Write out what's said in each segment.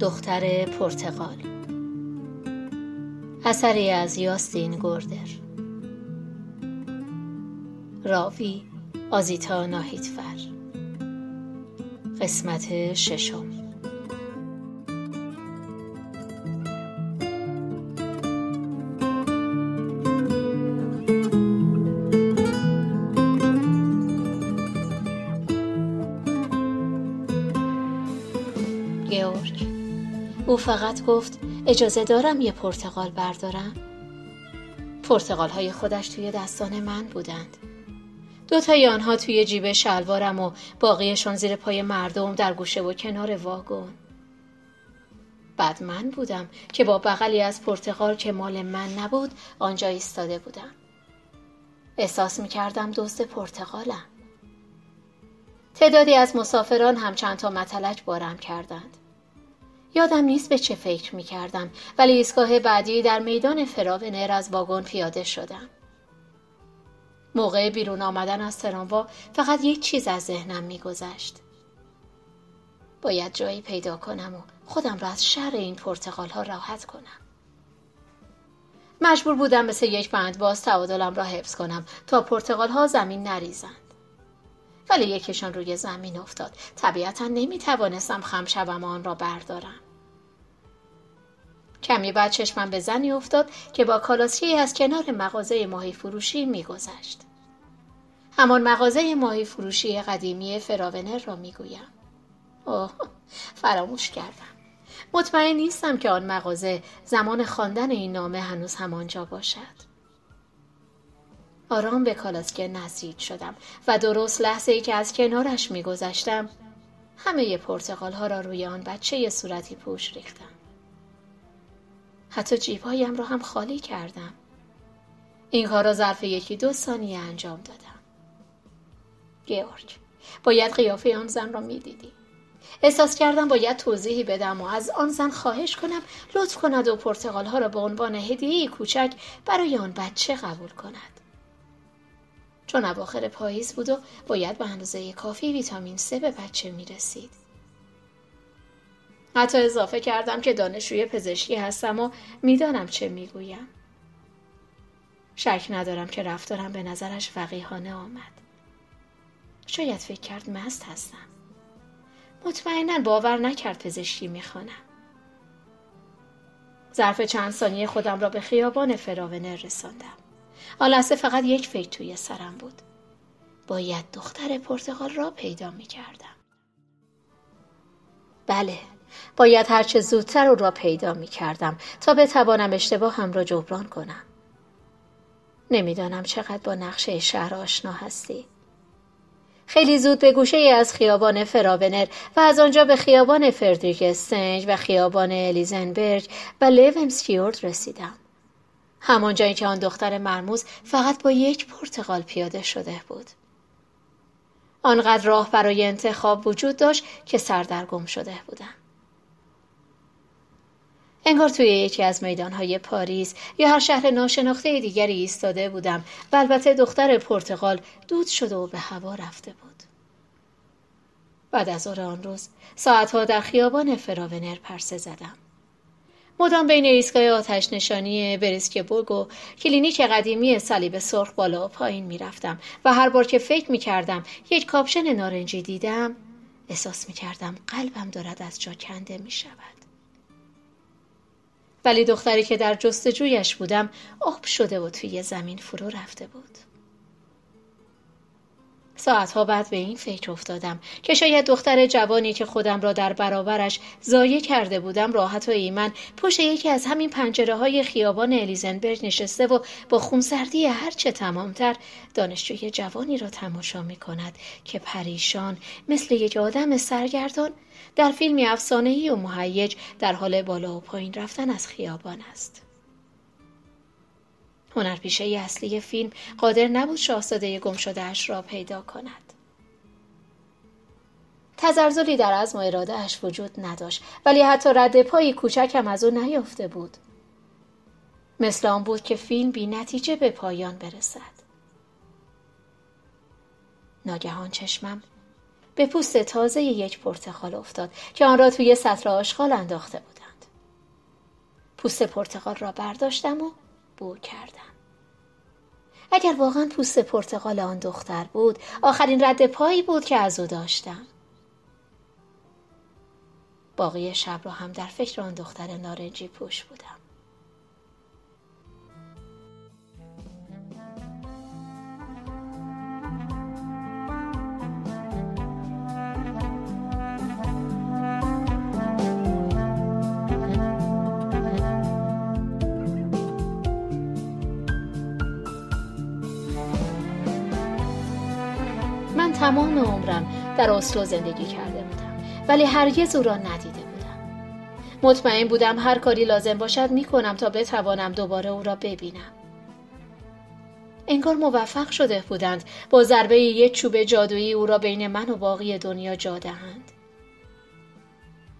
دختر پرتغال. اثری از یاستین گوردر راوی آزیتا ناهیدفر. قسمت ششم. او فقط گفت اجازه دارم یه پرتقال بردارم. پرتقال های خودش توی دستان من بودند. دوتای آنها توی جیب شلوارم و باقیشان زیر پای مردم در گوشه و کنار واگن. بعد من بودم که با بغلی از پرتقال که مال من نبود آنجا ایستاده بودم. احساس می کردم دوست پرتقالم. تعدادی از مسافران هم چند تا متلک بارم کردند. یادم نیست به چه فکر می کردم ولی ایستگاه بعدی در میدان فراونر از واگن پیاده شدم. موقع بیرون آمدن از تراموا فقط یک چیز از ذهنم میگذشت. باید جایی پیدا کنم و خودم را از شر این پرتقال ها راحت کنم. مجبور بودم مثل یک بند باز تعادلم را حفظ کنم تا پرتقال ها زمین نریزند. ولی یکیشان روی زمین افتاد طبیعتا نمی توانستم خم شوم آن را بردارم کمی بعد چشمم به زنی افتاد که با کالاسیی از کنار مغازه ماهی فروشی میگذشت. همان مغازه ماهی فروشی قدیمی فراونر را می‌گویم. اوه فراموش کردم. مطمئن نیستم که آن مغازه زمان خواندن این نامه هنوز همانجا باشد. آرام به کالاسکه نزدیک شدم و درست لحظه ای که از کنارش میگذشتم همه پرتقال ها را روی آن بچه صورتی پوش ریختم. حتی جیبهایم را هم خالی کردم. این کار را ظرف یکی دو ثانیه انجام دادم. گیورگ باید قیافه آن زن را می‌دیدی. احساس کردم باید توضیحی بدم و از آن زن خواهش کنم لطف کند و پرتقال ها را به عنوان هدیه کوچک برای آن بچه قبول کند. چون اواخر پاییز بود و باید به اندازه کافی ویتامین C به بچه می رسید. حتی اضافه کردم که دانشجوی پزشکی هستم و می‌دانم چه می‌گویم. شک ندارم که رفتارم به نظرش وقیهانه آمد. شاید فکر کرد مست هستم. مطمئنا باور نکرد پزشکی می‌خوانم. ظرف چند ثانیه خودم را به خیابان فراونر رساندم. آن لحظه فقط یک فکر توی سرم بود. باید دختر پرتغال را پیدا می کردم. بله، باید هرچه زودتر او را پیدا می کردم تا بتوانم اشتباهم را جبران کنم. نمی‌دانم چقدر با نقشه شهر آشنا هستی. خیلی زود به گوشه ای از خیابان فراونر و از آنجا به خیابان فردریک استنج و خیابان الیزنبرگ و لیونسفیورد رسیدم. همان جایی که آن دختر مرموز فقط با یک پرتقال پیاده شده بود. آنقدر راه برای انتخاب وجود داشت که سردرگم شده بودم. انگار توی یکی از میدانهای پاریس یا هر شهر ناشناخته دیگری ایستاده بودم و البته دختر پرتغال دود شده و به هوا رفته بود. بعد از آن روز ساعتها در خیابان فراونر پرسه زدم. مدام بین ایستگاه آتش نشانی بریسکبورگ و کلینیک قدیمی صلیب سرخ بالا و پایین می‌رفتم و هر بار که فکر می کردم یک کاپشن نارنجی دیدم احساس می کردم قلبم دارد از جا کنده می شود. ولی دختری که در جستجویش بودم آب شده و توی زمین فرو رفته بود. ساعتها بعد به این فکر افتادم که شاید دختر جوانی که خودم را در برابرش ضایع کرده بودم راحت و ایمن پشت یکی از همین پنجره های خیابان الیزنبرگ نشسته و با خونسردی هرچه تمامتر دانشجوی جوانی را تماشا می کند که پریشان مثل یک آدم سرگردان در فیلمی افسانه‌ای و مهیج در حال بالا و پایین رفتن از خیابان است. هنرپیشه اصلی فیلم قادر نبود شاهزاده گم اش را پیدا کند. تزرزلی در عزم و اراده اش وجود نداشت ولی حتی رد پایی کوچکم از او نیافته بود. مثل آن بود که فیلم بی نتیجه به پایان برسد. ناگهان چشمم به پوست تازه یک پرتقال افتاد که آن را توی سطر آشغال انداخته بودند. پوست پرتقال را برداشتم و بو کردم. اگر واقعا پوست پرتقال آن دختر بود آخرین رد پایی بود که از او داشتم باقی شب را هم در فکر آن دختر نارنجی پوش بودم تمام عمرم در اسلو زندگی کرده بودم ولی هرگز او را ندیده بودم. مطمئن بودم هر کاری لازم باشد می کنم تا بتوانم دوباره او را ببینم. انگار موفق شده بودند با ضربه یک چوب جادویی او را بین من و باقی دنیا جا دهند.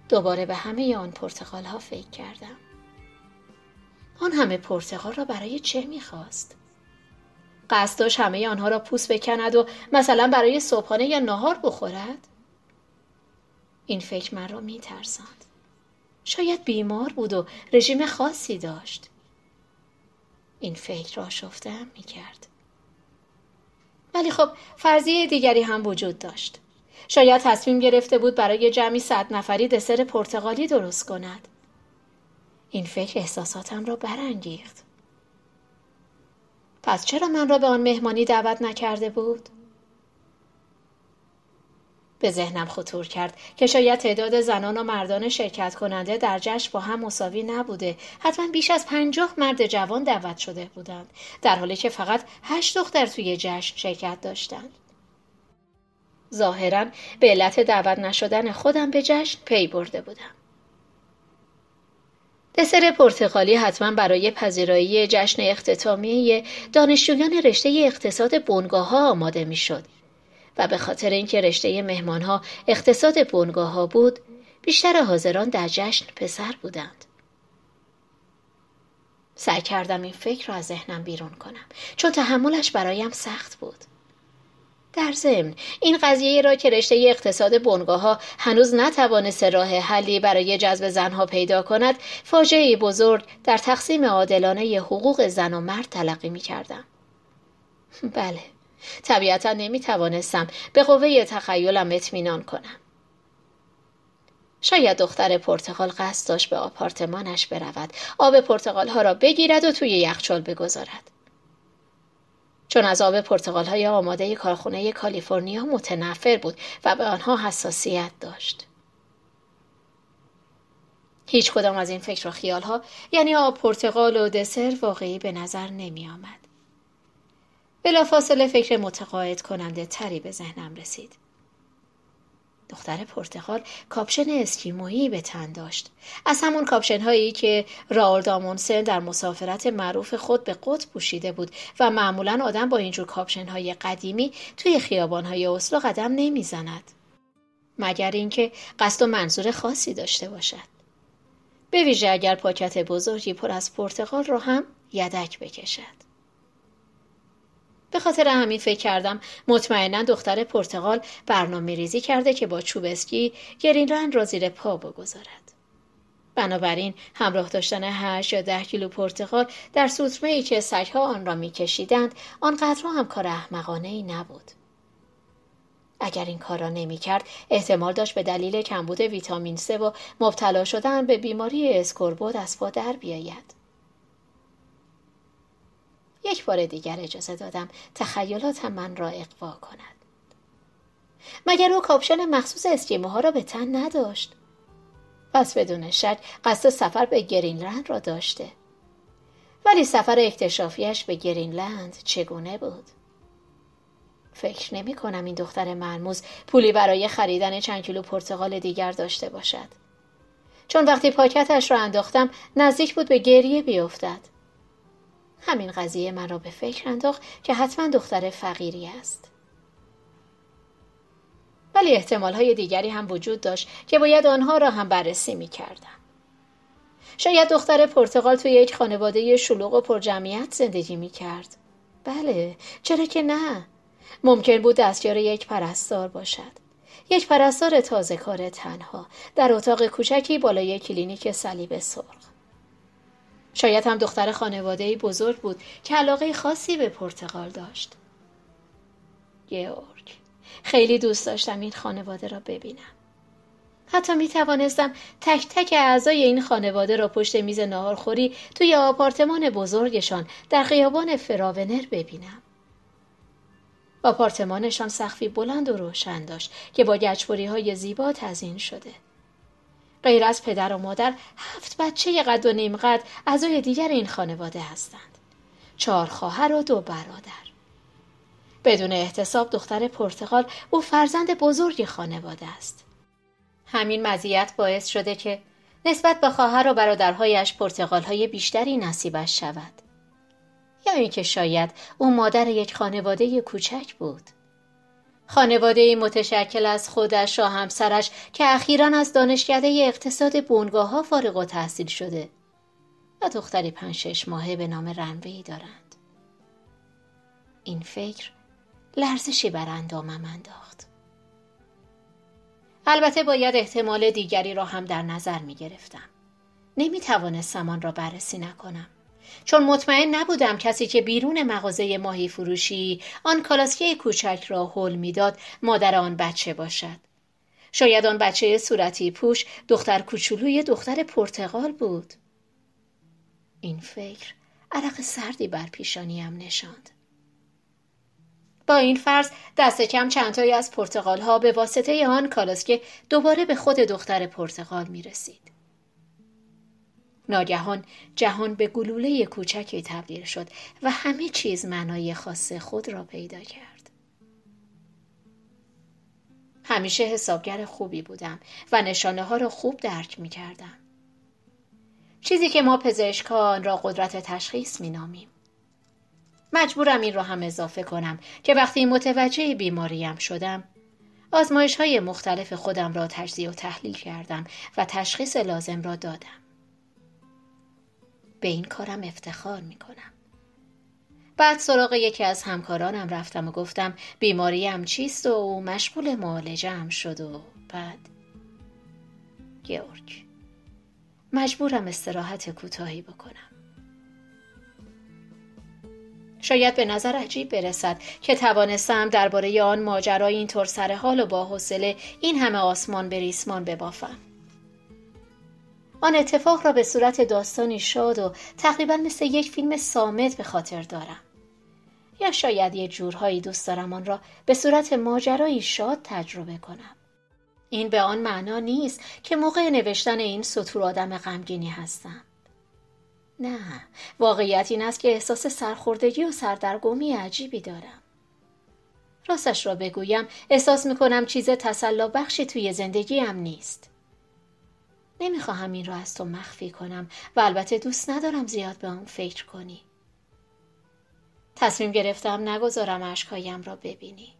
دوباره به همه آن پرتقال ها فکر کردم. آن همه پرتقال را برای چه می‌خواست؟ قصد داشت همه آنها را پوست بکند و مثلا برای صبحانه یا نهار بخورد؟ این فکر من را میترساند. شاید بیمار بود و رژیم خاصی داشت. این فکر را شفتم می‌کرد. ولی خب فرضیه دیگری هم وجود داشت. شاید تصمیم گرفته بود برای جمعی صد نفری دسر پرتغالی درست کند. این فکر احساساتم را برانگیخت. پس چرا من را به آن مهمانی دعوت نکرده بود؟ به ذهنم خطور کرد که شاید تعداد زنان و مردان شرکت کننده در جشن با هم مساوی نبوده. حتما بیش از پنجاه مرد جوان دعوت شده بودند در حالی که فقط هشت دختر توی جشن شرکت داشتند. ظاهرا به علت دعوت نشدن خودم به جشن پی برده بودم. دسر پرتغالی حتما برای پذیرایی جشن اختتامیه دانشجویان رشته اقتصاد بنگاه ها آماده می‌شد و به خاطر اینکه رشته مهمان ها اقتصاد بنگاه ها بود بیشتر حاضران در جشن پسر بودند. سعی کردم این فکر را از ذهنم بیرون کنم چون تحملش برایم سخت بود. در ضمن این قضیه را که رشته اقتصاد بنگاه ها هنوز نتوانسته راه حلی برای جذب زنها پیدا کند فاجعه بزرگ در تقسیم عادلانه حقوق زن و مرد تلقی می کردم. بله طبیعتا نمی توانستم به قوه تخیلم اطمینان کنم. شاید دختر پرتغال قصد داشت به آپارتمانش برود آب پرتغال ها را بگیرد و توی یخچال بگذارد چون از آب پرتغال های آماده کارخونه کالیفرنیا متنفر بود و به آنها حساسیت داشت. هیچ کدام از این فکر و خیال ها یعنی آب پرتغال و دسر واقعی به نظر نمی آمد. بلافاصله فکر متقاعد کننده تری به ذهنم رسید. دختر پرتغال کاپشن اسکیمویی به تن داشت. از همون کاپشن هایی که روآلد آمونسن در مسافرت معروف خود به قطب پوشیده بود و معمولا آدم با اینجور کاپشن های قدیمی توی خیابان های اسلو قدم نمی‌زند. مگر اینکه قصد و منظور خاصی داشته باشد. به ویژه اگر پاکت بزرگی پر از پرتغال را هم یدک بکشد. به خاطر همین فکر کردم مطمئنا دختر پرتغال برنامه ریزی کرده که با چوب اسکی گرینلند را زیر پا بگذارد. بنابراین همراه داشتن هشت یا ده کیلو پرتغال در سوتمه ای که سگها آن را میکشیدند آنقدر هم کار احمقانه ای نبود. اگر این کار را نمی کرد احتمال داشت به دلیل کمبود ویتامین C و مبتلا شدن به بیماری اسکوربوت از پا در بیاید. یک بار دیگر اجازه دادم تخیلاتم من را اغوا کند. مگر او کاپشن مخصوص اسکیموها را به تن نداشت؟ پس بدون شک قصد سفر به گرینلند را داشته. ولی سفر اکتشافیش به گرینلند چگونه بود؟ فکر نمی کنم این دختر مرموز پولی برای خریدن چند کیلو پرتقال دیگر داشته باشد. چون وقتی پاکتش را انداختم نزدیک بود به گریه بیفتد. همین قضیه من را به فکر انداخت که حتما دختر فقیری است ولی احتمال های دیگری هم وجود داشت که باید آنها را هم بررسی می کردم. شاید دختر پرتغال توی یک خانواده شلوغ و پرجمعیت زندگی می کرد. بله چرا که نه ممکن بود دستیار یک پرستار باشد یک پرستار تازه کار تنها در اتاق کوچکی بالای کلینیک صلیب سرخ شاید هم دختر خانواده بزرگ بود که علاقه خاصی به پرتغال داشت گیورگ خیلی دوست داشتم این خانواده را ببینم حتی می توانستم تک تک اعضای این خانواده را پشت میز ناهارخوری توی آپارتمان بزرگشان در خیابان فراونر ببینم. آپارتمانشان سخفی بلند و روشن داشت که با گچبری های زیبا تزین شده. غیر از پدر و مادر هفت بچه قد و نیم قد اعضای دیگر این خانواده هستند. چهار خواهر و دو برادر. بدون احتساب دختر پرتغال او فرزند بزرگ خانواده است. همین مزیت باعث شده که نسبت به خواهر و برادرهایش پرتغالهای بیشتری نصیبش شود یا اینکه شاید او مادر یک خانواده کوچک بود خانواده متشکل از خودش و همسرش که اخیرا از دانشکده اقتصاد بونگاه ها فارغ و تحصیل شده و دختری پنج شش ماهه به نام رنوی دارند این فکر لرزشی بر اندامم انداخت البته باید احتمال دیگری را هم در نظر می گرفتم. نمی توانستم آن را بررسی نکنم. چون مطمئن نبودم کسی که بیرون مغازه ماهی فروشی آن کالاسکه کوچک را حل می‌داد مادر آن بچه باشد. شاید آن بچه صورتی پوش دختر کوچولوی دختر پرتغال بود. این فکر عرق سردی بر پیشانیم نشاند. با این فرض دست کم چندتایی از پرتغال ها به واسطه آن کالاسکه دوباره به خود دختر پرتغال می رسید. ناگهان جهان به گلوله کوچکی تبدیل شد و همه چیز معنای خاص خود را پیدا کرد. همیشه حسابگر خوبی بودم و نشانه ها را خوب درک می کردم. چیزی که ما پزشکان را قدرت تشخیص می نامیم. مجبورم این را هم اضافه کنم که وقتی متوجه بیماریم شدم آزمایش های مختلف خودم را تجزیه و تحلیل کردم و تشخیص لازم را دادم. به این کارم افتخار می کنم. بعد سراغ یکی از همکارانم رفتم و گفتم بیماریم چیست و مشغول معالجه هم شد و بعد گیورگ مجبورم استراحت کوتاهی بکنم. شاید به نظر عجیب برسد که توانستم درباره آن ماجرای اینطور سر حال و با حوصله این همه آسمان به ریسمان ببافم آن اتفاق را به صورت داستانی شاد و تقریبا مثل یک فیلم سامت به خاطر دارم. یا شاید یه جورهایی دوست دارم آن را به صورت ماجرایی شاد تجربه کنم. این به آن معنا نیست که موقع نوشتن این سطور آدم غمگینی هستم. نه واقعیت این است که احساس سرخوردگی و سردرگمی عجیبی دارم. راستش را بگویم احساس می‌کنم چیز تسلا بخشی توی زندگیم نیست. نمی‌خواهم این را از تو مخفی کنم و البته دوست ندارم زیاد به آن فکر کنی. تصمیم گرفتم نگذارم اشکهایم را ببینی.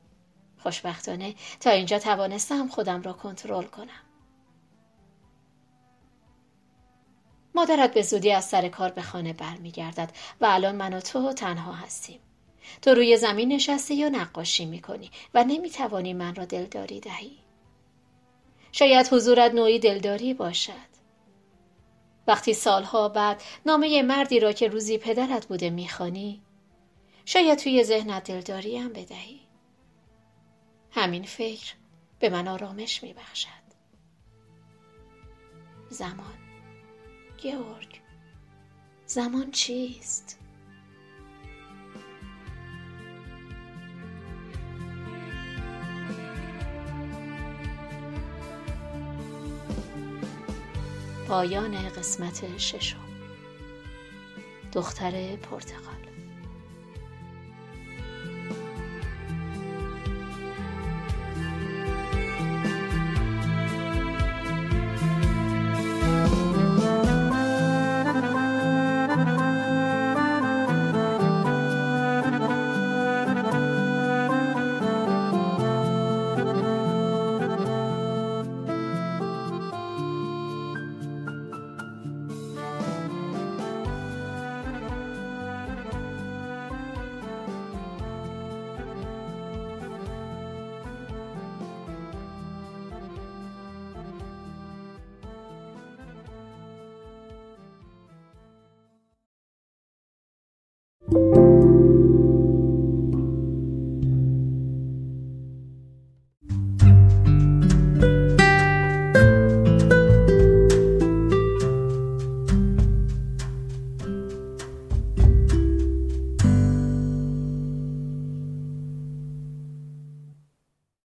خوشبختانه تا اینجا توانستم خودم را کنترل کنم. مادرت به زودی از سر کار به خانه برمیگردد و الان من و تو تنها هستیم. تو روی زمین نشستی یا نقاشی می‌کنی و نمی‌توانی من را دلداری دهی. شاید حضورت نوعی دلداری باشد. وقتی سالها بعد نامه مردی را که روزی پدرت بوده می‌خوانی شاید توی ذهنت دلداری هم بدهی. همین فکر به من آرامش میبخشد. زمان. گیورگ زمان چیست؟ پایان قسمت ششم. دختر پرتغال.